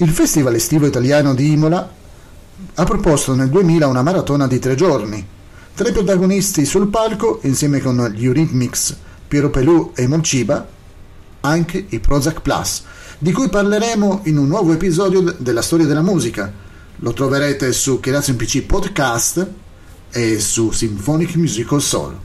Il Festival estivo italiano di Imola ha proposto nel 2000 una maratona di tre giorni. Tre protagonisti sul palco, insieme con gli Eurythmics, Piero Pelù e Monciba, anche i Prozac Plus, di cui parleremo in un nuovo episodio della storia della musica. Lo troverete su Chirazzo in PC Podcast e su Symphonic Musical Soul.